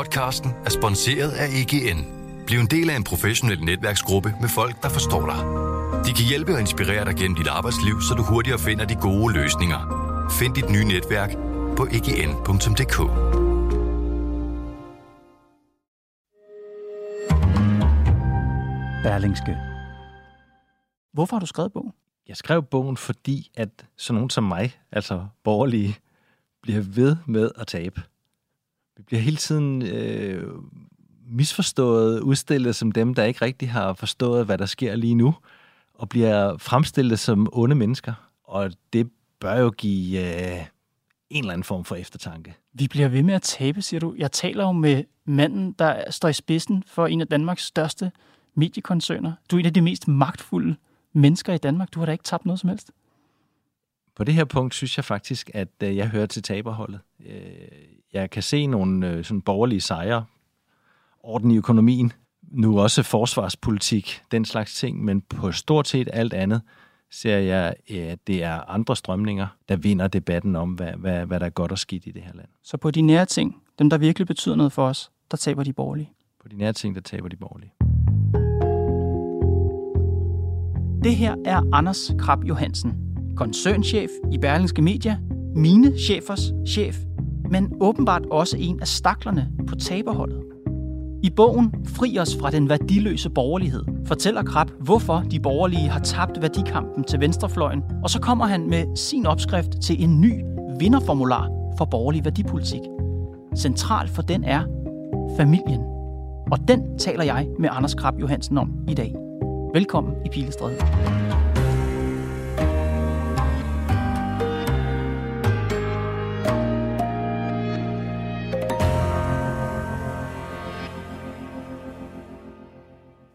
Podcasten er sponsoreret af EGN. Bliv en del af en professionel netværksgruppe med folk, der forstår dig. De kan hjælpe og inspirere dig gennem dit arbejdsliv, så du hurtigere finder de gode løsninger. Find dit nye netværk på egn.dk. Berlingske. Hvorfor har du skrevet bogen? Jeg skrev bogen, fordi at sådan nogen som mig, altså borgerlige, bliver ved med at tabe. Vi bliver hele tiden øh, misforstået, udstillet som dem, der ikke rigtig har forstået, hvad der sker lige nu, og bliver fremstillet som onde mennesker. Og det bør jo give øh, en eller anden form for eftertanke. Vi bliver ved med at tabe, siger du. Jeg taler jo med manden, der står i spidsen for en af Danmarks største mediekoncerner. Du er en af de mest magtfulde mennesker i Danmark. Du har da ikke tabt noget som helst. På det her punkt synes jeg faktisk, at øh, jeg hører til taberholdet. Øh, jeg kan se nogle øh, sådan borgerlige sejre, orden i økonomien, nu også forsvarspolitik, den slags ting, men på stort set alt andet ser jeg, at det er andre strømninger, der vinder debatten om, hvad, hvad, hvad der er godt og skidt i det her land. Så på de nære ting, dem der virkelig betyder noget for os, der taber de borgerlige? På de nære ting, der taber de borgerlige. Det her er Anders Krab Johansen, koncernchef i Berlingske Media, mine chefers chef, men åbenbart også en af staklerne på taberholdet. I bogen Fri os fra den værdiløse borgerlighed fortæller Krab, hvorfor de borgerlige har tabt værdikampen til venstrefløjen, og så kommer han med sin opskrift til en ny vinderformular for borgerlig værdipolitik. Central for den er familien. Og den taler jeg med Anders Krab Johansen om i dag. Velkommen i Pilestræde.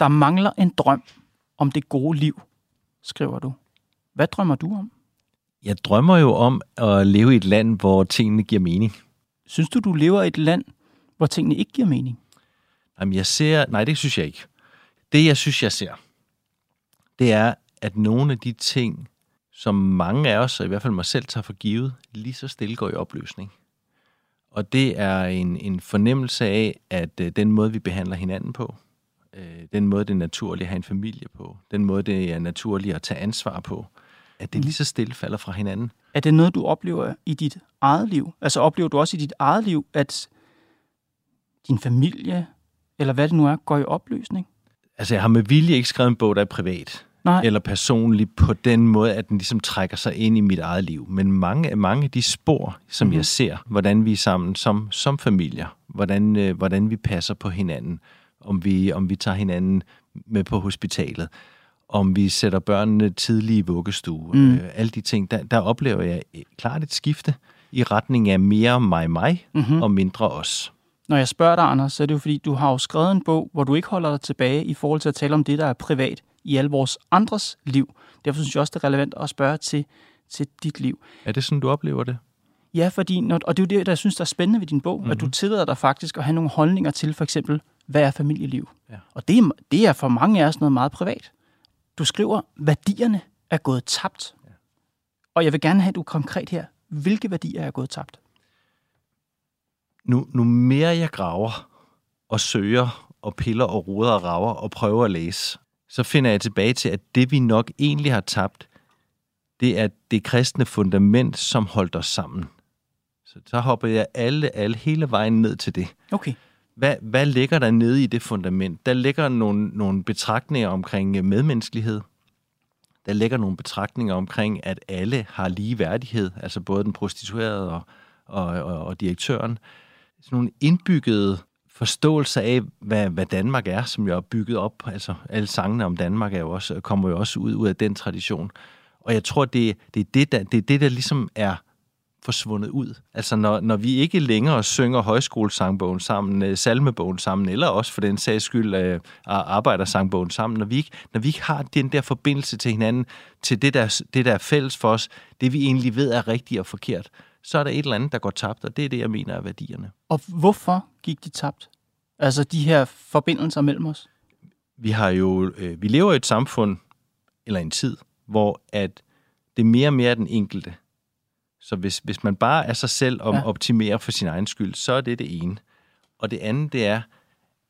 Der mangler en drøm om det gode liv, skriver du. Hvad drømmer du om? Jeg drømmer jo om at leve i et land, hvor tingene giver mening. Synes du, du lever i et land, hvor tingene ikke giver mening? Jamen, jeg ser... Nej, det synes jeg ikke. Det, jeg synes, jeg ser, det er, at nogle af de ting, som mange af os, og i hvert fald mig selv, tager for givet, lige så stille går i opløsning. Og det er en, en fornemmelse af, at øh, den måde, vi behandler hinanden på, øh, den måde, det er naturligt at have en familie på, den måde, det er naturligt at tage ansvar på, at det lige så stille falder fra hinanden. Er det noget, du oplever i dit eget liv? Altså oplever du også i dit eget liv, at din familie, eller hvad det nu er, går i opløsning? Altså, jeg har med vilje ikke skrevet en bog, der er privat. Nej. Eller personlig på den måde, at den ligesom trækker sig ind i mit eget liv. Men mange, mange af de spor, som mm-hmm. jeg ser, hvordan vi er sammen som, som familier, hvordan, øh, hvordan vi passer på hinanden, om vi, om vi tager hinanden med på hospitalet, om vi sætter børnene tidlige i vuggestue, mm. øh, alle de ting, der, der oplever jeg klart et skifte i retning af mere mig-mig mm-hmm. og mindre os. Når jeg spørger dig, Anders, så er det jo fordi, du har jo skrevet en bog, hvor du ikke holder dig tilbage i forhold til at tale om det, der er privat i alle vores andres liv. Derfor synes jeg også, det er relevant at spørge til, til dit liv. Er det sådan, du oplever det? Ja, fordi, når, og det er jo det, der jeg synes, der er spændende ved din bog, mm-hmm. at du tillader dig faktisk at have nogle holdninger til, for eksempel, hvad er familieliv? Ja. Og det er, det er for mange af os noget meget privat. Du skriver, værdierne er gået tabt. Ja. Og jeg vil gerne have, at du konkret her, hvilke værdier er gået tabt? Nu, nu mere jeg graver og søger og piller og roder og rager og prøver at læse, så finder jeg tilbage til, at det vi nok egentlig har tabt, det er det kristne fundament, som holdt os sammen. Så så hopper jeg alle, alle hele vejen ned til det. Okay. Hvad, hvad ligger der nede i det fundament? Der ligger nogle, nogle betragtninger omkring øh, medmenneskelighed. Der ligger nogle betragtninger omkring, at alle har lige værdighed, altså både den prostituerede og, og, og, og direktøren. Sådan nogle indbyggede forståelse af, hvad, hvad Danmark er, som jeg har bygget op. Altså alle sangene om Danmark er jo også, kommer jo også ud, ud af den tradition. Og jeg tror, det, det, er det, der, det er det, der ligesom er forsvundet ud. Altså når, når vi ikke længere synger højskolesangbogen sammen, øh, salmebogen sammen, eller også for den sags skyld øh, arbejdersangbogen sammen, når vi, ikke, når vi ikke har den der forbindelse til hinanden, til det der, det der er fælles for os, det vi egentlig ved er rigtigt og forkert, så er der et eller andet, der går tabt, og det er det, jeg mener er værdierne. Og hvorfor gik de tabt? Altså de her forbindelser mellem os? Vi har jo, øh, vi lever i et samfund, eller en tid, hvor at det mere og mere er den enkelte. Så hvis, hvis man bare er sig selv og ja. optimerer for sin egen skyld, så er det det ene. Og det andet, det er,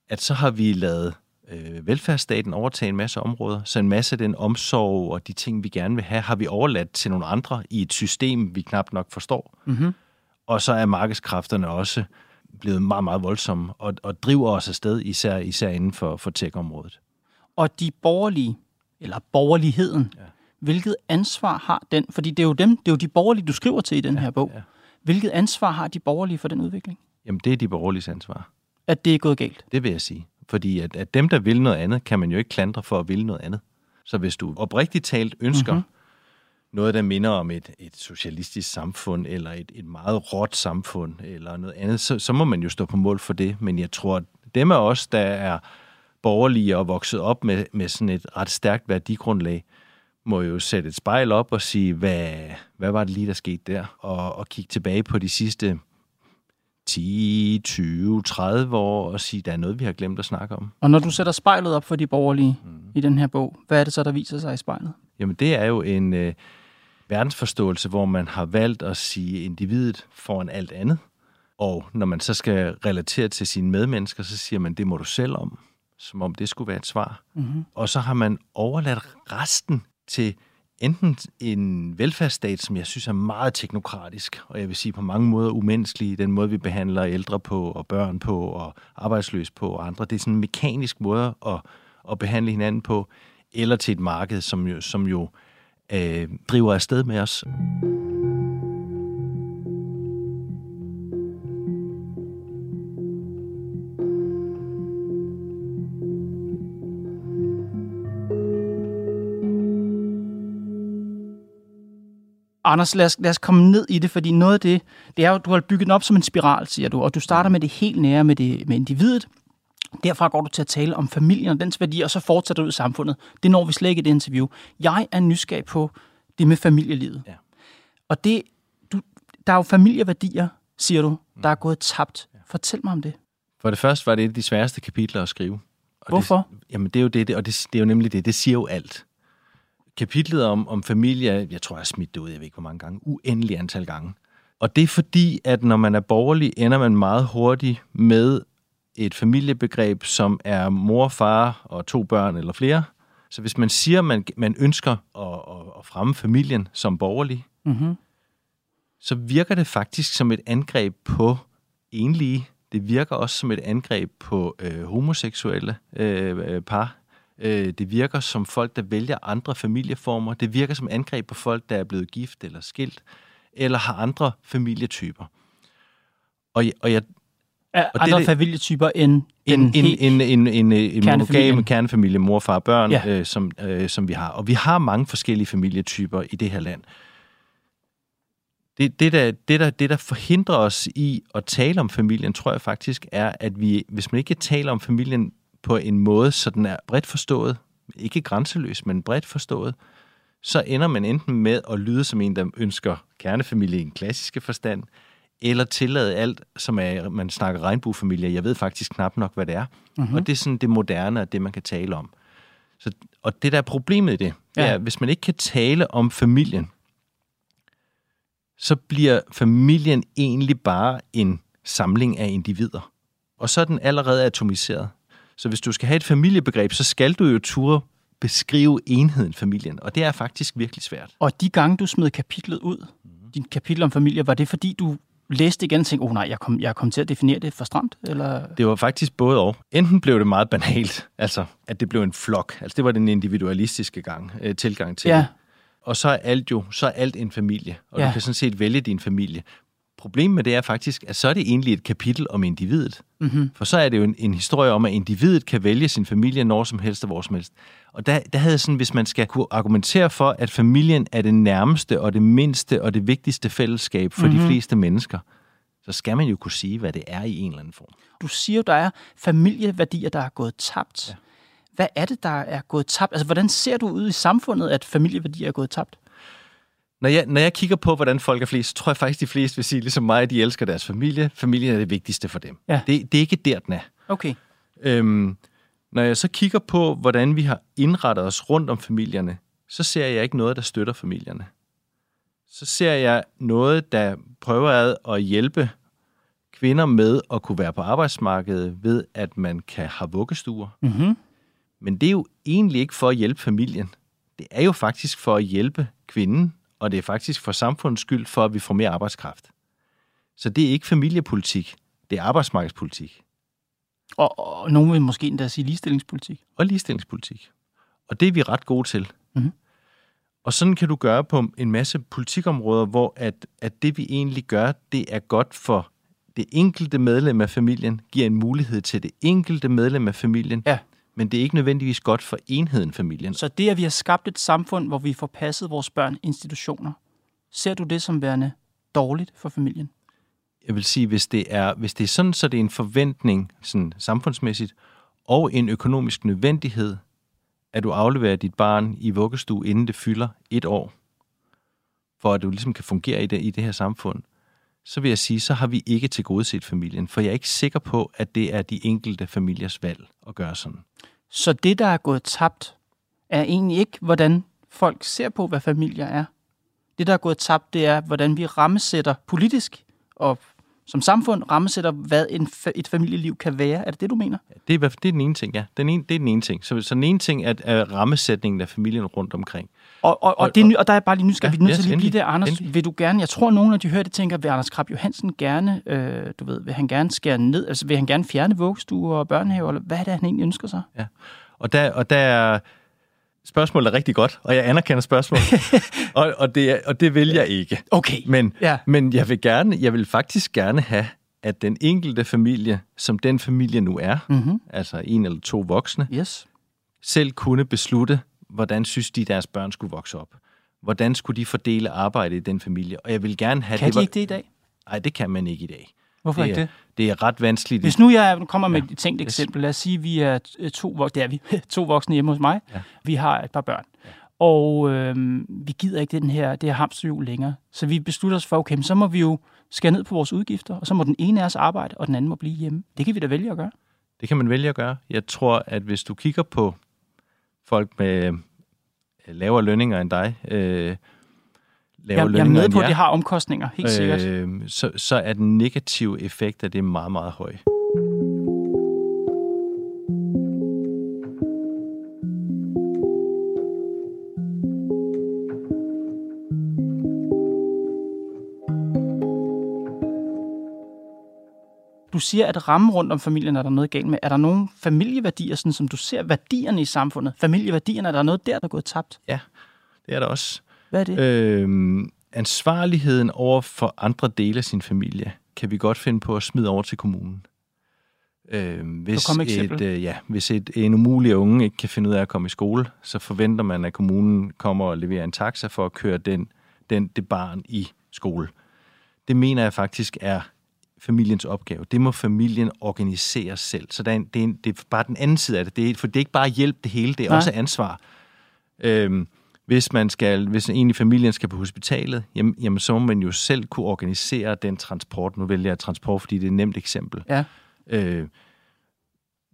at så har vi lavet øh, velfærdsstaten overtage en masse områder, så en masse af den omsorg og de ting, vi gerne vil have, har vi overladt til nogle andre i et system, vi knap nok forstår. Mm-hmm. Og så er markedskræfterne også blevet meget, meget voldsomme og, og driver os afsted, især, især inden for, for tech-området. Og de borgerlige, eller borgerligheden, ja. Hvilket ansvar har den? Fordi det er jo dem, det er jo de borgerlige, du skriver til i den ja, her bog. Ja. Hvilket ansvar har de borgerlige for den udvikling? Jamen, det er de borgerlige ansvar. At det er gået galt? Det vil jeg sige. Fordi at, at dem, der vil noget andet, kan man jo ikke klandre for at ville noget andet. Så hvis du oprigtigt talt ønsker mm-hmm. noget, der minder om et, et socialistisk samfund, eller et, et meget råt samfund, eller noget andet, så, så må man jo stå på mål for det. Men jeg tror, at dem af os, der er borgerlige og vokset op med, med sådan et ret stærkt værdigrundlag, må jo sætte et spejl op og sige, hvad, hvad var det lige, der skete der? Og, og kigge tilbage på de sidste 10, 20, 30 år og sige, der er noget, vi har glemt at snakke om. Og når du sætter spejlet op for de borgerlige mm. i den her bog, hvad er det så, der viser sig i spejlet? Jamen, det er jo en øh, verdensforståelse, hvor man har valgt at sige individet foran alt andet. Og når man så skal relatere til sine medmennesker, så siger man, det må du selv om, som om det skulle være et svar. Mm-hmm. Og så har man overladt resten til enten en velfærdsstat, som jeg synes er meget teknokratisk, og jeg vil sige på mange måder umenneskelig, den måde, vi behandler ældre på, og børn på, og arbejdsløse på, og andre. Det er sådan en mekanisk måde at, at behandle hinanden på, eller til et marked, som jo, som jo øh, driver afsted med os. Anders, lad os, lad os komme ned i det, fordi noget af det, det er jo, du har bygget den op som en spiral, siger du, og du starter med det helt nære med, det, med individet. Derfra går du til at tale om familien og dens værdier, og så fortsætter du ud i samfundet. Det når vi slet ikke i det interview. Jeg er nysgerrig på det med familielivet. Ja. Og det, du, der er jo familieværdier, siger du, der er gået tabt. Fortæl mig om det. For det første var det et af de sværeste kapitler at skrive. Og Hvorfor? Det, jamen det er jo det, og det, det er jo nemlig det, det siger jo alt kapitlet om, om familie, jeg tror, jeg har smidt det ud, jeg ved ikke hvor mange gange, uendelig antal gange. Og det er fordi, at når man er borgerlig, ender man meget hurtigt med et familiebegreb, som er mor, far og to børn eller flere. Så hvis man siger, at man, man ønsker at, at, at fremme familien som borgerlig, mm-hmm. så virker det faktisk som et angreb på enlige. Det virker også som et angreb på øh, homoseksuelle øh, par. Øh, det virker som folk, der vælger andre familieformer. Det virker som angreb på folk, der er blevet gift eller skilt, eller har andre familietyper. Og, og jeg, og andre det, familietyper end en, en, en, en, en, en monogam kernefamilie, mor, far, børn, ja. øh, som, øh, som vi har. Og vi har mange forskellige familietyper i det her land. Det, det, der, det, der, det, der forhindrer os i at tale om familien, tror jeg faktisk, er, at vi, hvis man ikke taler om familien på en måde, så den er bredt forstået, ikke grænseløs, men bredt forstået, så ender man enten med at lyde som en, der ønsker kernefamilie i en klassiske forstand, eller tillade alt, som er, man snakker regnbuefamilie. Jeg ved faktisk knap nok, hvad det er. Mm-hmm. Og det er sådan det moderne og det, man kan tale om. Så, og det, der er problemet i det, ja. er, hvis man ikke kan tale om familien, så bliver familien egentlig bare en samling af individer. Og så er den allerede atomiseret. Så hvis du skal have et familiebegreb, så skal du jo ture beskrive enheden familien, og det er faktisk virkelig svært. Og de gange, du smed kapitlet ud, mm-hmm. din kapitel om familie, var det fordi, du læste igen og tænkte, oh nej, jeg kom, jeg kom til at definere det for stramt? Eller? Det var faktisk både og. Enten blev det meget banalt, altså at det blev en flok, altså det var den individualistiske gang, øh, tilgang til ja. det. Og så er alt jo, så er alt en familie, og ja. du kan sådan set vælge din familie problemet med det er faktisk, at så er det egentlig et kapitel om individet. Mm-hmm. For så er det jo en, en historie om, at individet kan vælge sin familie når som helst og hvor som helst. Og der, der havde sådan, hvis man skal kunne argumentere for, at familien er det nærmeste og det mindste og det vigtigste fællesskab for mm-hmm. de fleste mennesker, så skal man jo kunne sige, hvad det er i en eller anden form. Du siger jo, der er familieværdier, der er gået tabt. Ja. Hvad er det, der er gået tabt? Altså, hvordan ser du ud i samfundet, at familieværdier er gået tabt? Når jeg, når jeg kigger på, hvordan folk er flest, så tror jeg faktisk, de fleste vil sige, ligesom mig, at de elsker deres familie. Familien er det vigtigste for dem. Ja. Det, det er ikke der, den er. Okay. Øhm, når jeg så kigger på, hvordan vi har indrettet os rundt om familierne, så ser jeg ikke noget, der støtter familierne. Så ser jeg noget, der prøver at hjælpe kvinder med at kunne være på arbejdsmarkedet ved, at man kan have vuggestuer. Mm-hmm. Men det er jo egentlig ikke for at hjælpe familien. Det er jo faktisk for at hjælpe kvinden, og det er faktisk for samfundets skyld, for at vi får mere arbejdskraft. Så det er ikke familiepolitik, det er arbejdsmarkedspolitik Og, og nogen vil måske endda sige ligestillingspolitik. og ligestillingspolitik. Og det er vi ret gode til. Mhm. Og sådan kan du gøre på en masse politikområder, hvor at, at det vi egentlig gør, det er godt for det enkelte medlem af familien, giver en mulighed til det enkelte medlem af familien, Ja. Men det er ikke nødvendigvis godt for enheden familien. Så det, at vi har skabt et samfund, hvor vi får passet vores børn institutioner, ser du det som værende dårligt for familien? jeg vil sige, hvis det er, hvis det er sådan, så det er en forventning sådan samfundsmæssigt og en økonomisk nødvendighed, at du afleverer dit barn i vuggestue, inden det fylder et år, for at du ligesom kan fungere i det, i det her samfund, så vil jeg sige, så har vi ikke til set familien, for jeg er ikke sikker på, at det er de enkelte familiers valg at gøre sådan. Så det, der er gået tabt, er egentlig ikke, hvordan folk ser på, hvad familier er. Det, der er gået tabt, det er, hvordan vi rammesætter politisk og som samfund rammesætter, hvad en fa- et familieliv kan være. Er det det, du mener? Det er, det er den ene ting, ja. Den ene, det er den ene ting. Så, så den ene ting er, er rammesætningen af familien rundt omkring. Og, og, og, Og- det, og der er bare lige nysgerrig, Ja, vi er nødt yes, til lige blive der. Anders, endelig. vil du gerne, jeg tror, nogle af de hører det, tænker, vil Anders Krab Johansen gerne, øh, du ved, vil han gerne skære ned, altså vil han gerne fjerne vuggestuer og børnehaver, eller hvad er det, han egentlig ønsker sig? Og der, og der er spørgsmålet er rigtig godt, og jeg anerkender spørgsmålet. og, og, det, og det vil jeg ikke. Okay. Men, Ja. men jeg vil gerne, jeg vil faktisk gerne have, at den enkelte familie, som den familie nu er, Mm-hmm. altså en eller to voksne, Yes. selv kunne beslutte, hvordan synes de, deres børn skulle vokse op. Hvordan skulle de fordele arbejde i den familie? Og jeg vil gerne have... Kan det de ikke det i dag? Nej, det kan man ikke i dag. Hvorfor det ikke er, det? Det er ret vanskeligt. Hvis nu jeg kommer med Ja. et tænkt eksempel, lad os sige, at vi er t- to, vok- det er vi, to voksne hjemme hos mig. Ja. Vi har et par børn. Og øhm, vi gider ikke den her, det her hamsterhjul længere. Så vi beslutter os for, okay, så må vi jo skære ned på vores udgifter, og så må den ene af os arbejde, og den anden må blive hjemme. Det kan vi da vælge at gøre. Det kan man vælge at gøre. Jeg tror, at hvis du kigger på folk med øh, lavere lønninger end dig, øh, lavere Jeg, jeg er lønninger med på, at det har omkostninger, helt sikkert. øh, så, så er den negative effekt af det meget, meget høj. Du siger, at rammen rundt om familien er der noget galt med. Er der nogle familieværdier, sådan som du ser værdierne i samfundet? Familieværdierne, er der noget der, der er gået tabt? Det er der også. Hvad er det? Øhm, ansvarligheden over for andre dele af sin familie kan vi godt finde på at smide over til kommunen. Øhm, hvis, et, øh, ja, hvis et, en umulig unge ikke kan finde ud af at komme i skole, så forventer man, at kommunen kommer og leverer en taxa for at køre den, den, det barn i skole. Det mener jeg faktisk er familiens opgave. Det må familien organisere selv. Så der er en, det, er en, det er bare den anden side af det. det er, for det er ikke bare hjælp det hele, det er Nej. også ansvar. Øhm, hvis man skal, hvis en i familien skal på hospitalet, jamen, jamen så må man jo selv kunne organisere den transport. Nu vælger jeg transport, fordi det er et nemt eksempel. Ja. Øh,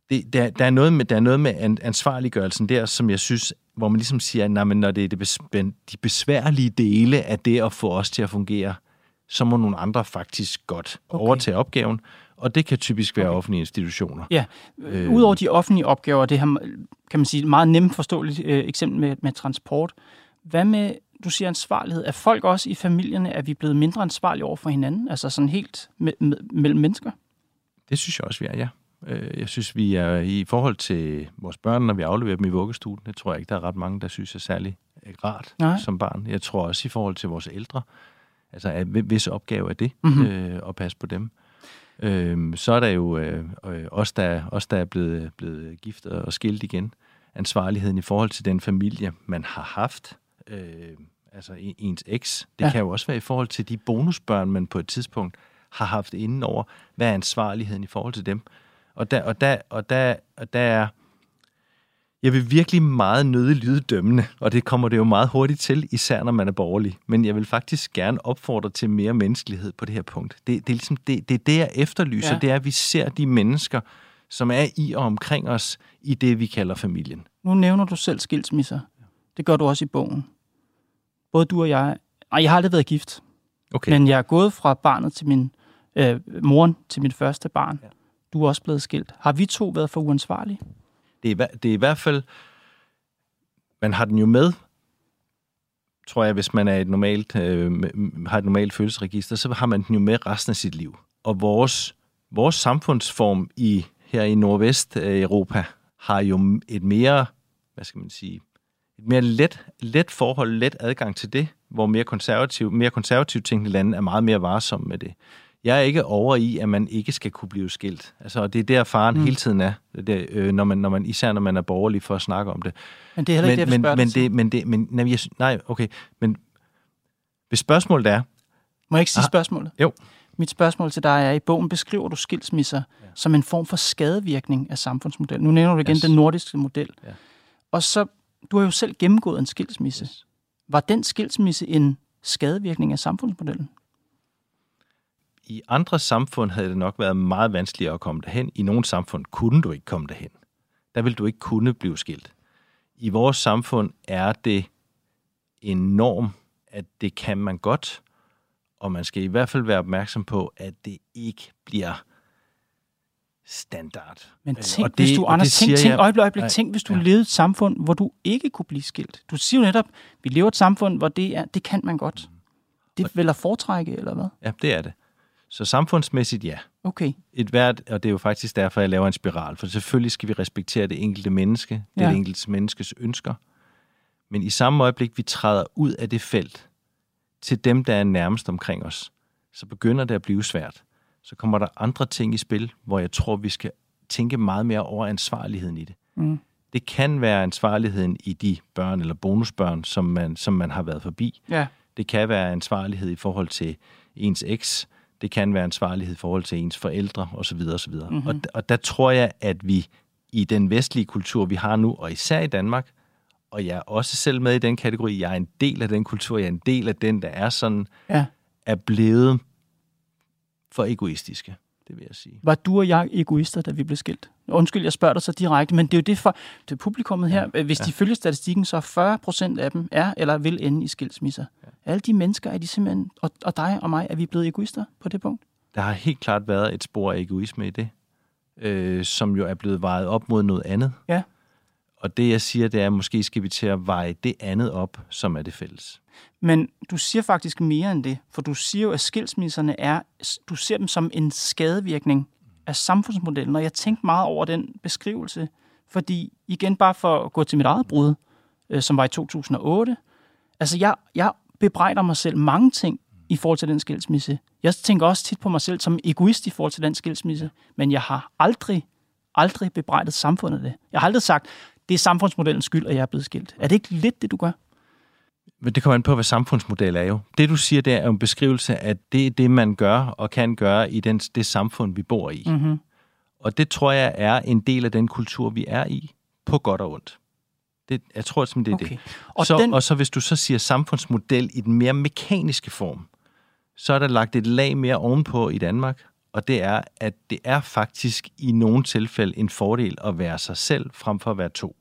det, der, der, er noget med, der er noget med an, ansvarliggørelsen der, som jeg synes, hvor man ligesom siger, at når det er det besvær, de besværlige dele af det at få os til at fungere, så må nogle andre faktisk godt Okay. overtage opgaven, og det kan typisk være Okay. offentlige institutioner. Ja, øh. Udover de offentlige opgaver, det her, kan man sige, meget nemt forståeligt øh, eksempel med, med transport. Hvad med, du siger ansvarlighed, er folk også i familierne, er vi blevet mindre ansvarlige over for hinanden? Altså sådan helt me, me, mellem mennesker? Det synes jeg også, vi er, ja. Øh, Jeg synes, vi er i forhold til vores børn, når vi afleverer dem i vuggestuen. Det tror jeg ikke, der er ret mange, der synes er særlig rart Nej. som barn. Jeg tror også i forhold til vores ældre. Altså, hvis opgave er det Mhm. øh, at passe på dem? Øhm, så er der jo øh, øh, os, der, os, der er blevet, blevet gift og skilt igen. Ansvarligheden i forhold til den familie, man har haft. Øh, altså en- ens eks. Det ja. kan jo også være i forhold til de bonusbørn, man på et tidspunkt har haft inden over. Hvad er ansvarligheden i forhold til dem? Og der, og der, og der, og der er... Jeg vil virkelig meget nødig lyde dømmende, og det kommer det jo meget hurtigt til, især når man er borgerlig. Men jeg vil faktisk gerne opfordre til mere menneskelighed på det her punkt. Det, det er ligesom det, det, er det, jeg efterlyser. Ja. Det er, at vi ser de mennesker, som er i og omkring os, i det, vi kalder familien. Nu nævner du selv skilsmisser. Det gør du også i bogen. Både du og jeg... Ej, jeg har aldrig været gift, Okay. men jeg er gået fra barnet til min Øh, moren til mit første barn. Ja. Du er også blevet skilt. Har vi to været for uansvarlige? Det er, det er i hvert fald... Man har den jo med, tror jeg, hvis man er et normalt, øh, har et normalt følelsesregister, så har man den jo med resten af sit liv. Og vores, vores samfundsform i her i Nordvest-Europa har jo et mere, hvad skal man sige, et mere let, let forhold, let adgang til det, hvor mere konservativ, mere konservativt tænkende lande er meget mere varsomme med det. Jeg er ikke over i, at man ikke skal kunne blive skilt. Altså, det er der faren mm. hele tiden er, det, øh, når man, når man, især når man er borgerlig for at snakke om det. Men det er heller ikke men, det, jeg men, men det, men det, men, nej, jeg, nej, okay, men hvis spørgsmålet er... Må jeg ikke sige ah, spørgsmålet? Jo. Mit spørgsmål til dig er, i bogen beskriver du skilsmisser ja. som en form for skadevirkning af samfundsmodellen. Nu nævner du igen yes. den nordiske model. Ja. Og så, du har jo selv gennemgået en skilsmisse. Yes. Var den skilsmisse en skadevirkning af samfundsmodellen? I andre samfund havde det nok været meget vanskeligere at komme derhen. I nogle samfund kunne du ikke komme derhen. Der vil du ikke kunne blive skilt. I vores samfund er det en norm, at det kan man godt, og man skal i hvert fald være opmærksom på, at det ikke bliver standard. Men tænk, og det, hvis du, Anders, tænk, tænk, øjeblik, øjeblik, tænk, hvis du ja. levede et samfund, hvor du ikke kunne blive skilt. Du siger jo netop, vi lever et samfund, hvor det er, det kan man godt. Det er vel at foretrække, eller hvad? Ja, det er det. Så samfundsmæssigt, ja. Okay. Et hvert, og det er jo faktisk derfor, jeg laver en spiral, for selvfølgelig skal vi respektere det enkelte menneske, ja. det enkelte menneskes ønsker. Men i samme øjeblik, vi træder ud af det felt til dem, der er nærmest omkring os, så begynder det at blive svært. Så kommer der andre ting i spil, hvor jeg tror, vi skal tænke meget mere over ansvarligheden i det. Mm. Det kan være ansvarligheden i de børn eller bonusbørn, som man, som man har været forbi. Ja. Det kan være ansvarlighed i forhold til ens eks, det kan være ansvarlighed i forhold til ens forældre osv. osv. Mm-hmm. Og, og der tror jeg, at vi i den vestlige kultur, vi har nu, og især i Danmark, og jeg er også selv med i den kategori, jeg er en del af den kultur, jeg er en del af den, der er sådan, ja. er blevet for egoistiske, det vil jeg sige. Var du og jeg egoister, da vi blev skilt? Undskyld, jeg spørger dig så direkte, men det er jo det for det publikummet her. Ja. Hvis ja. de følger statistikken, så 40 procent af dem er eller vil ende i skilsmisser. Ja. Alle de mennesker, er de simpelthen, og, og dig og mig, er vi blevet egoister på det punkt? Der har helt klart været et spor af egoisme i det, øh, som jo er blevet vejet op mod noget andet. Ja. Og det, jeg siger, det er, at måske skal vi til at veje det andet op, som er det fælles. Men du siger faktisk mere end det, for du siger jo, at skilsmisserne er, du ser dem som en skadevirkning af samfundsmodellen, og jeg tænkte meget over den beskrivelse, fordi igen bare for at gå til mit eget brud, øh, som var i 2008, altså jeg, jeg bebrejder mig selv mange ting i forhold til den skilsmisse. Jeg tænker også tit på mig selv som egoist i forhold til den skilsmisse, men jeg har aldrig, aldrig bebrejdet samfundet det. Jeg har aldrig sagt, det er samfundsmodellens skyld, at jeg er blevet skilt. Er det ikke lidt det, du gør? Men det kommer an på, hvad samfundsmodel er jo. Det, du siger, det er en beskrivelse af, det er det, man gør og kan gøre i den, det samfund, vi bor i. Mm-hmm. Og det tror jeg er en del af den kultur, vi er i, på godt og ondt. Det, jeg tror simpelthen, det er okay. det. Og, så, den... og så hvis du så siger samfundsmodel i den mere mekaniske form, så er der lagt et lag mere ovenpå i Danmark, og det er, at det er faktisk i nogle tilfælde en fordel at være sig selv frem for at være to.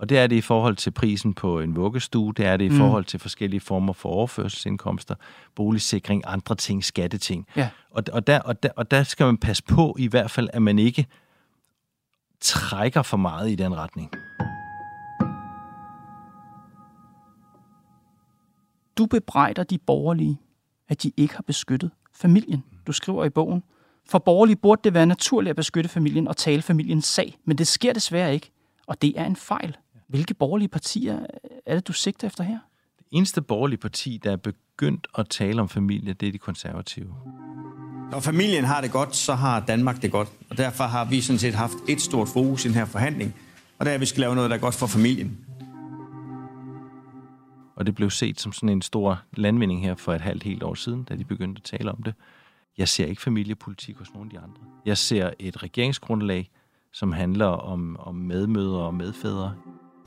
Og det er det i forhold til prisen på en vuggestue, det er det i mm. forhold til forskellige former for overførselsindkomster, boligsikring, andre ting, skatteting. Ja. Og, og, der, og, der, og der skal man passe på i hvert fald, at man ikke trækker for meget i den retning. Du bebrejder de borgerlige, at de ikke har beskyttet familien. Du skriver i bogen, for borgerlige burde det være naturligt at beskytte familien og tale familiens sag, men det sker desværre ikke, og det er en fejl. Hvilke borgerlige partier er det, du sigter efter her? Det eneste borgerlige parti, der er begyndt at tale om familie, det er de konservative. Når familien har det godt, så har Danmark det godt. Og derfor har vi sådan set haft et stort fokus i den her forhandling, og det er, at vi skal lave noget, der er godt for familien. Og det blev set som sådan en stor landvinding her for et halvt helt år siden, da de begyndte at tale om det. Jeg ser ikke familiepolitik hos nogen af de andre. Jeg ser et regeringsgrundlag, som handler om, om medmødre og medfædre.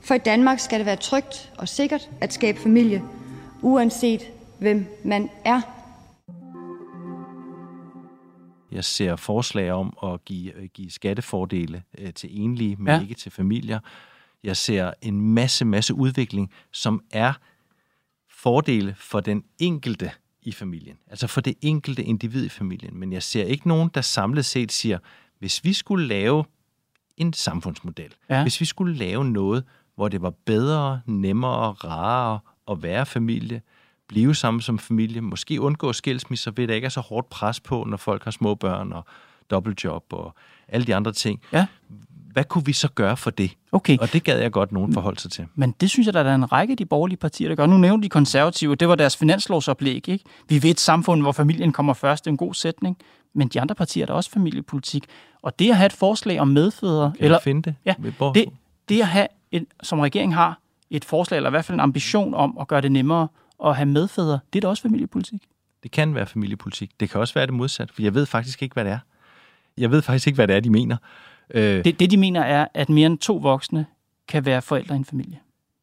For i Danmark skal det være trygt og sikkert at skabe familie, uanset hvem man er. Jeg ser forslag om at give, give skattefordele øh, til enlige, men ja. ikke til familier. Jeg ser en masse, masse udvikling, som er fordele for den enkelte i familien. Altså for det enkelte individ i familien. Men jeg ser ikke nogen, der samlet set siger, hvis vi skulle lave en samfundsmodel, ja. hvis vi skulle lave noget, hvor det var bedre, nemmere, rarere at være familie, blive sammen som familie, måske undgå skilsmisser ved, at der ikke er så hårdt pres på, når folk har små børn og dobbeltjob og alle de andre ting. Ja. Hvad kunne vi så gøre for det? Okay. Og det gad jeg godt nogen forholde sig til. Men det synes jeg, der er en række af de borgerlige partier, der gør. Nu nævnte de konservative, det var deres finanslovsoplæg. Ikke? Vi vil et samfund, hvor familien kommer først. Det er en god sætning. Men de andre partier, der er også familiepolitik. Og det at have et forslag om medfædre, Kan eller finde det? Ja, det, det at have, et, som regering har, et forslag, eller i hvert fald en ambition om at gøre det nemmere at have medfædre, det er da også familiepolitik. det kan være familiepolitik. Det kan også være det modsatte, for jeg ved faktisk ikke, hvad det er. Jeg ved faktisk ikke, hvad det er, de mener. Øh, Det, det, de mener, er, at mere end to voksne kan være forældre i en familie.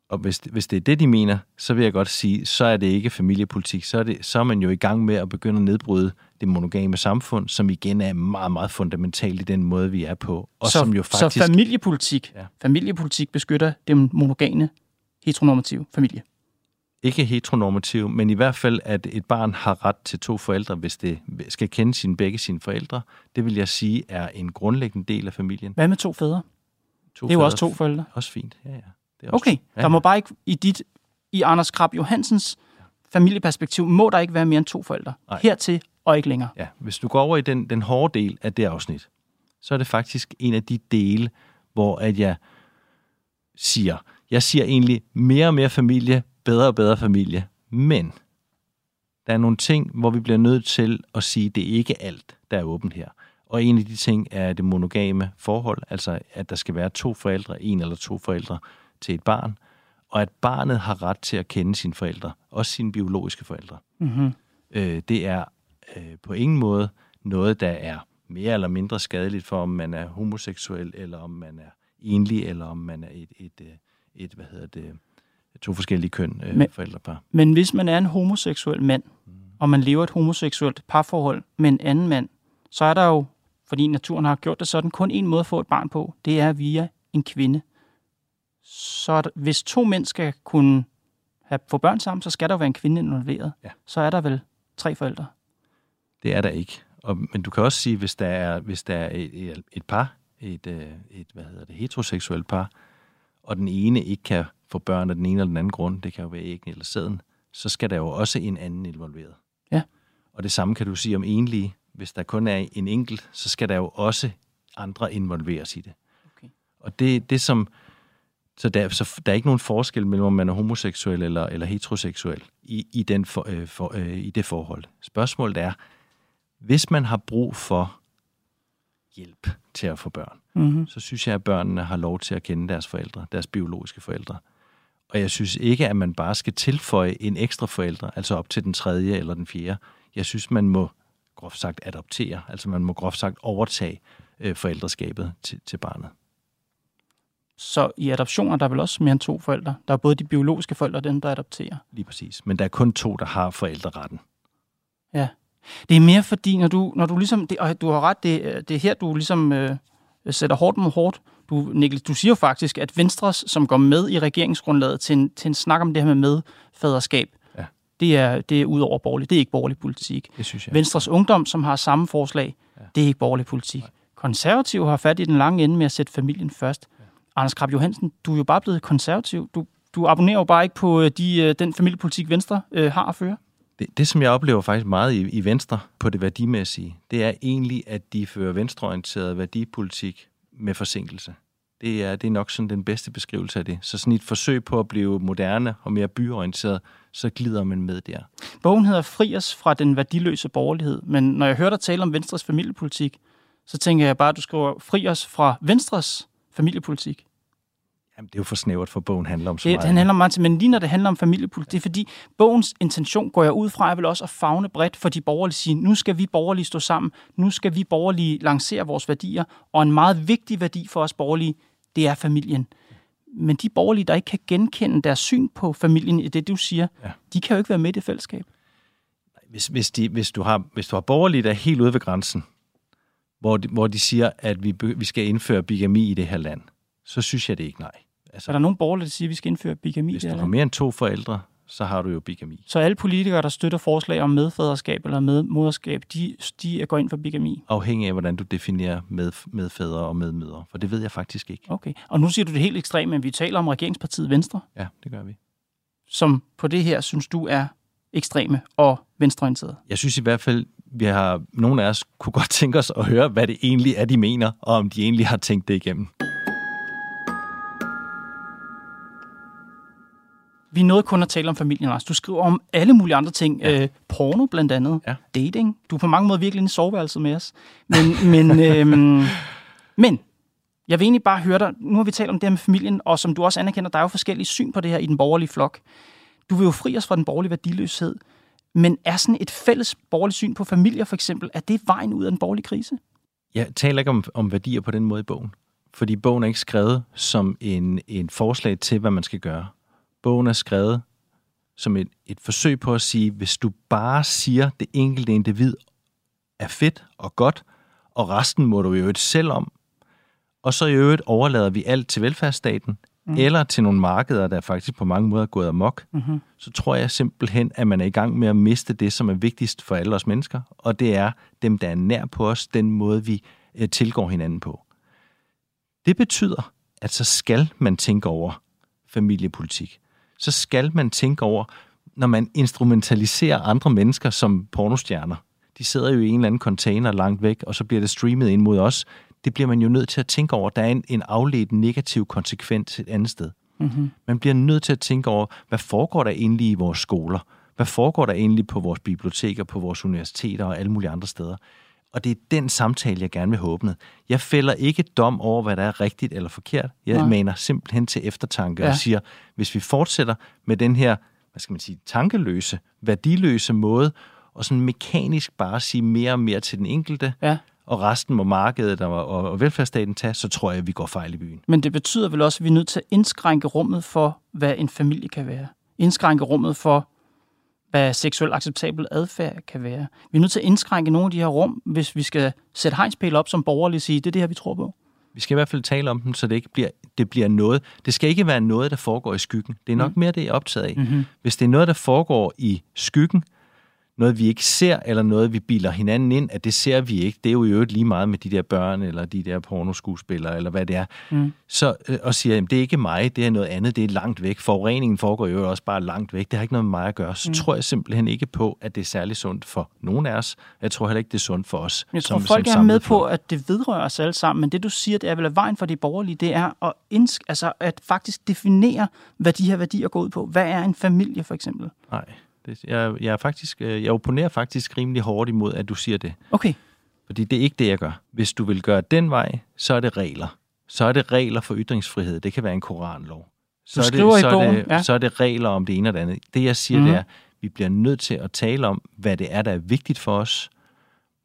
Og hvis, hvis det er det, de mener, så vil jeg godt sige, så er det ikke familiepolitik. Så er, det, så er man jo i gang med at begynde at nedbryde det monogame samfund, som igen er meget, meget fundamentalt i den måde, vi er på. Og så, som jo faktisk... så familiepolitik, ja. Ja. familiepolitik beskytter den monogame, heteronormative familie. ikke heteronormativ, men i hvert fald, at et barn har ret til to forældre, hvis det skal kende sine, begge sine forældre. Det vil jeg sige er en grundlæggende del af familien. Hvad med to fædre? To Det er jo også to forældre. Også fint, ja, ja. Det er også Okay, ja. der må bare ikke i dit, i Anders Krab Johansens familieperspektiv, må der ikke være mere end to forældre. Nej. Hertil og ikke længere. Ja, hvis du går over i den, den hårde del af det afsnit, så er det faktisk en af de dele, hvor at jeg siger, jeg siger egentlig mere og mere familie, bedre og bedre familie, men der er nogle ting, hvor vi bliver nødt til at sige, at det er ikke alt, der er åbent her. Og en af de ting er det monogame forhold, altså at der skal være to forældre, en eller to forældre til et barn, og at barnet har ret til at kende sine forældre, også sine biologiske forældre. Mm-hmm. Øh, det er øh, på ingen måde noget, der er mere eller mindre skadeligt for, om man er homoseksuel, eller om man er enlig, eller om man er et, et, et, et hvad hedder det, to forskellige køn øh, Men- forældrepar. Men hvis man er en homoseksuel mand, og man lever et homoseksuelt parforhold med en anden mand, så er der jo, fordi naturen har gjort det sådan, kun en måde at få et barn på. Det er via en kvinde. Så hvis to mænd skal kunne have, få børn sammen, så skal der jo være en kvinde involveret. Ja. Så er der vel tre forældre. Det er der ikke. Og, men du kan også sige, hvis der er, hvis der er et, et, et par, et, øh, et hvad hedder det, heteroseksuelt par, og den ene ikke kan få børn af den ene eller den anden grund, det kan jo være æggen eller sæden, så skal der jo også en anden involveret. Ja. Og det samme kan du sige om enlige. Hvis der kun er en enkelt, så skal der jo også andre involveres i det. Okay. Og det, det som... Så der, så der er ikke nogen forskel mellem, om man er homoseksuel eller, eller heteroseksuel i, i, den for, øh, for, øh, i det forhold. Spørgsmålet er, hvis man har brug for hjælp til at få børn, Mm-hmm. så synes jeg, at børnene har lov til at kende deres forældre, deres biologiske forældre. Og jeg synes ikke, at man bare skal tilføje en ekstra forældre, altså op til den tredje eller den fjerde. Jeg synes, man må groft sagt adoptere, altså man må groft sagt overtage øh, forældreskabet til, til barnet. Så i adoptioner der er vel også mere end to forældre. Der er både de biologiske forældre og dem, der adopterer. Lige præcis. Men der er kun to, der har forældreretten. Ja. Det er mere fordi, når du, når du ligesom, det, og du har ret, det, det er her, du ligesom øh, sætter hårdt mod hårdt. Du, Niklas, du siger jo faktisk, at Venstres, som går med i regeringsgrundlaget til en, til en snak om det her med medfaderskab, Ja. det er, det er ud over borgerlig. Det er ikke borgerlig politik. Det synes jeg. Venstres Ungdom, som har samme forslag, ja. det er ikke borgerlig politik. Konservative har fat i den lange ende med at sætte familien først. Anders Krab Johansen, du er jo bare blevet konservativ. Du, du abonnerer jo bare ikke på øh, de, øh, den familiepolitik, Venstre øh, har at føre. Det, det, som jeg oplever faktisk meget i, i Venstre på det værdimæssige, det er egentlig, at de fører venstreorienteret værdipolitik med forsinkelse. Det er, det er nok sådan den bedste beskrivelse af det. Så sådan et forsøg på at blive moderne og mere byorienteret, så glider man med der. Bogen hedder Fri os fra den værdiløse borgerlighed, men når jeg hører dig tale om Venstres familiepolitik, så tænker jeg bare, at du skriver Fri os fra Venstres familiepolitik. Jamen, det er jo for snævert, for bogen handler om så Det, meget. den handler om meget, men lige når det handler om familiepolitik, det er fordi, bogens intention går jeg ud fra, er vel også at fagne bredt for de borgerlige sige, nu skal vi borgerlige stå sammen, nu skal vi borgerlige lancere vores værdier, og en meget vigtig værdi for os borgerlige, det er familien. Men de borgerlige, der ikke kan genkende deres syn på familien i det, du siger, Ja. de kan jo ikke være med i det fællesskab. hvis, hvis, de, hvis, du har, hvis du har borgerlige, der er helt ude ved grænsen, hvor de, hvor de siger, at vi, vi skal indføre bigami i det her land, så synes jeg det ikke nej. Så Altså, er der nogle borgerlige, der siger, at vi skal indføre bigami hvis du her har mere end to forældre, så har du jo bigami. Så alle politikere, der støtter forslag om medfaderskab eller medmoderskab, de, de går ind for bigami? Afhængig af, hvordan du definerer med, medfædre og medmødre, for det ved jeg faktisk ikke. Okay, og nu siger du det helt ekstremt, men vi taler om regeringspartiet Venstre, Ja, det gør vi. som på det her synes du er ekstreme og venstreorienteret. Jeg synes i hvert fald, vi har, nogle af os kunne godt tænke os at høre, hvad det egentlig er, de mener, og om de egentlig har tænkt det igennem. Vi nåede kun at tale om familien, Lars. Du skriver om alle mulige andre ting. Ja. Øh, porno blandt andet. Ja. Dating. Du er på mange måder virkelig inde i soveværelset med os. Men, men, øhm, men jeg vil egentlig bare høre dig. Nu har vi talt om det her med familien, og som du også anerkender, der er jo forskellige syn på det her i den borgerlige flok. Du vil jo fri os fra den borgerlige værdiløshed. Men er sådan et fælles borgerligt syn på familier for eksempel, er det vejen ud af den borgerlige krise? Jeg taler ikke om, om værdier på den måde i bogen, fordi bogen er ikke skrevet som en, en forslag til, hvad man skal gøre. Bogen er skrevet som et, et forsøg på at sige, hvis du bare siger, det enkelte individ er fedt og godt, og resten må du jo et selv om, og så i øvrigt overlader vi alt til velfærdsstaten, mm. eller til nogle markeder, der faktisk på mange måder er gået amok, mm-hmm. så tror jeg simpelthen, at man er i gang med at miste det, som er vigtigst for alle os mennesker, og det er dem, der er nær på os, den måde, vi øh, tilgår hinanden på. Det betyder, at så skal man tænke over familiepolitik. Så skal man tænke over, når man instrumentaliserer andre mennesker som pornostjerner. De sidder jo i en eller anden container langt væk, og så bliver det streamet ind mod os. Det bliver man jo nødt til at tænke over. Der er en, en afledt negativ konsekvens et andet sted. Mm-hmm. Man bliver nødt til at tænke over, hvad foregår der egentlig i vores skoler? Hvad foregår der egentlig på vores biblioteker, på vores universiteter og alle mulige andre steder? Og det er den samtale, jeg gerne vil have åbnet. Jeg fælder ikke dom over, hvad der er rigtigt eller forkert. Jeg Nej. maner simpelthen til eftertanke. Ja. og siger, hvis vi fortsætter med den her, hvad skal man sige, tankeløse, værdiløse måde, og sådan mekanisk bare sige mere og mere til den enkelte, Ja. Og resten må markedet og, og, og velfærdsstaten tage, så tror jeg, at vi går fejl i byen. Men det betyder vel også, at vi er nødt til at indskrænke rummet for, hvad en familie kan være. Indskrænke rummet for, hvad seksuelt acceptabel adfærd kan være. Vi er nødt til at indskrænke nogle af de her rum, hvis vi skal sætte hegnspæle op som borgerlige og sige, det er det her, vi tror på. Vi skal i hvert fald tale om dem, så det ikke bliver, det bliver noget. Det skal ikke være noget, der foregår i skyggen. Det er nok mm. mere det, jeg er optaget af. Mm-hmm. Hvis det er noget, der foregår i skyggen, noget vi ikke ser, eller noget vi bilder hinanden ind, at det ser vi ikke. Det er jo i øvrigt lige meget med de der børn, eller de der pornoskuespillere, eller hvad det er. Mm. Så, øh, og siger, at det er ikke mig, det er noget andet, det er langt væk. Forureningen foregår jo også bare langt væk. Det har ikke noget med mig at gøre. Så mm. tror jeg simpelthen ikke på, at det er særlig sundt for nogen af os. Jeg tror heller ikke, det er sundt for os. Jeg tror, som, folk som er med på, at det vedrører os alle sammen, men det du siger, det er vel, at vejen for de borgerlige, det er at, indsk- altså at faktisk definere, hvad de her værdier går ud på. Hvad er en familie, for eksempel? Nej, det, jeg, jeg, er faktisk, øh, jeg opponerer faktisk rimelig hårdt imod, at du siger det. Okay, Fordi det er ikke det, jeg gør. Hvis du vil gøre den vej, så er det regler. Så er det regler for ytringsfrihed. Det kan være en koranlov. Så er, skriver det, i så, bogen, er det, ja. så er det regler om det ene og det andet. Det, jeg siger, mm. Mhm. det er, vi bliver nødt til at tale om, hvad det er, der er vigtigt for os.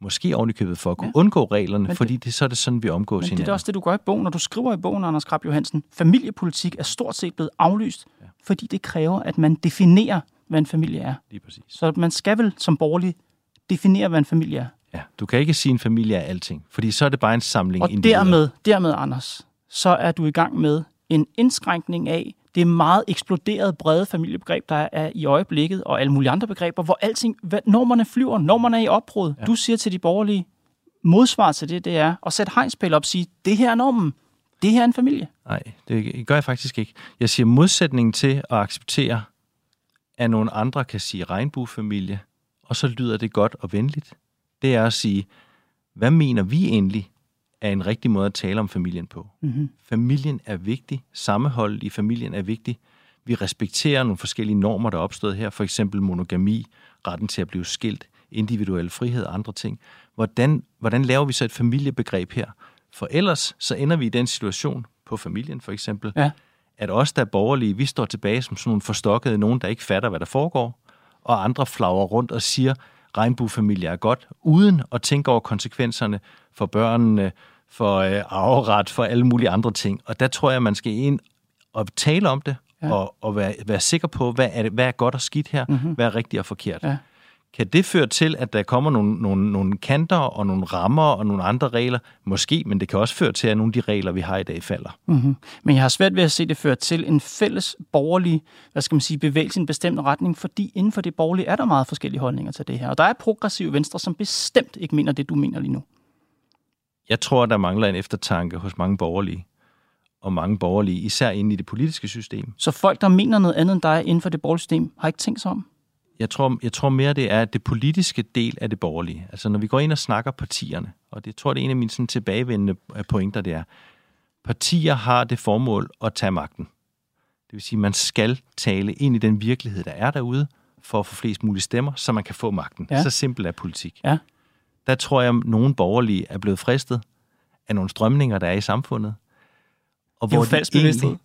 Måske ovenikøbet for at kunne Ja. undgå reglerne, Men det- fordi det, så er det sådan, vi omgås men det er hinanden. også det, du gør i bogen, når du skriver i bogen, Anders Krab Johansen. Familiepolitik er stort set blevet aflyst, ja. fordi det kræver, at man definerer, hvad en familie er. Lige præcis. Så man skal vel som borgerlig definere, hvad en familie er. Ja. Du kan ikke sige, at en familie er alting, fordi så er det bare en samling Og individer. dermed, dermed, Anders, så er du i gang med en indskrænkning af det meget eksploderede brede familiebegreb, der er i øjeblikket, og alle mulige andre begreber, hvor alting, hvad, normerne flyver, normerne er i opbrud. Ja. Du siger til de borgerlige, modsvar til det, det er at sætte hegnspæl op og sige, det her er normen. Det her er en familie. Nej, det gør jeg faktisk ikke. Jeg siger modsætningen til at acceptere, at nogle andre kan sige regnbuefamilie, og så lyder det godt og venligt. Det er at sige, hvad mener vi egentlig er en rigtig måde at tale om familien på? Mm-hmm. Familien er vigtig. Sammenholdet i familien er vigtig. Vi respekterer nogle forskellige normer, der er opstået her. For eksempel monogami, retten til at blive skilt, individuel frihed og andre ting. Hvordan, hvordan laver vi så et familiebegreb her? For ellers så ender vi i den situation, på familien for eksempel, Ja. At os, der er borgerlige, vi står tilbage som sådan nogle forstokkede nogen, der ikke fatter, hvad der foregår, og andre flager rundt og siger, regnbuefamilie er godt, uden at tænke over konsekvenserne for børnene, for øh, arveret, for alle mulige andre ting. Og der tror jeg, man skal ind og tale om det, ja. og, og være, være sikker på, hvad er, det, hvad er godt og skidt her, mm-hmm. hvad er rigtigt og forkert. Ja. Kan det føre til, at der kommer nogle, nogle, nogle kanter og nogle rammer og nogle andre regler? Måske, men det kan også føre til, at nogle af de regler, vi har i dag, falder. Mm-hmm. Men jeg har svært ved at se det føre til en fælles borgerlig, hvad skal man sige, bevægelse i en bestemt retning, fordi inden for det borgerlige er der meget forskellige holdninger til det her. Og der er progressive venstre, som bestemt ikke mener det, du mener lige nu. Jeg tror, der mangler en eftertanke hos mange borgerlige og mange borgerlige, især inde i det politiske system. Så folk, der mener noget andet end dig inden for det borgerlige system, har ikke tænkt sig om? Jeg tror, jeg tror mere, det er det politiske del af det borgerlige. Altså når vi går ind og snakker partierne, og det tror jeg, det er en af mine sådan, tilbagevendende pointer, det er, partier har det formål at tage magten. Det vil sige, at man skal tale ind i den virkelighed, der er derude, for at få flest mulige stemmer, så man kan få magten. Ja. Så simpelt er politik. Ja. Der tror jeg, at nogle borgerlige er blevet fristet af nogle strømninger, der er i samfundet, og hvor det er falsk bevidsthed.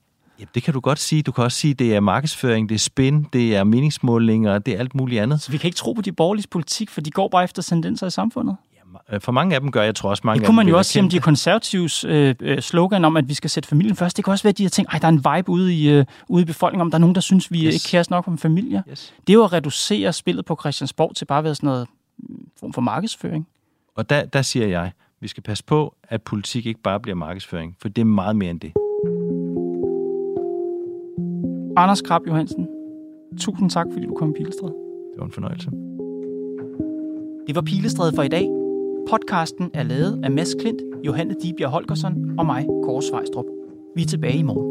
Ja, det kan du godt sige. Du kan også sige, at det er markedsføring, det er spin, det er meningsmålinger, det er alt muligt andet. Så vi kan ikke tro på de borgerlige politik, for de går bare efter tendenser i samfundet? Ja, for mange af dem gør jeg tror også mange Det kunne man jo også sige om de konservatives øh, øh, slogan om, at vi skal sætte familien først. Det kan også være, at de har tænkt, at der er en vibe ude i, øh, ude i befolkningen, om der er nogen, der synes, vi yes. ikke kærer nok om familier. Yes. Det er jo at reducere spillet på Christiansborg til bare at være sådan noget mm, form for markedsføring. Og der, der siger jeg, vi skal passe på, at politik ikke bare bliver markedsføring, for det er meget mere end det. Anders Krab Johansen, tusind tak, fordi du kom i Pilestræd. Det var en fornøjelse. Det var Pilestræd for i dag. Podcasten er lavet af Mads Klint, Johanne Dibjerg Holgersen og mig, Kåre Svejstrup. Vi er tilbage i morgen.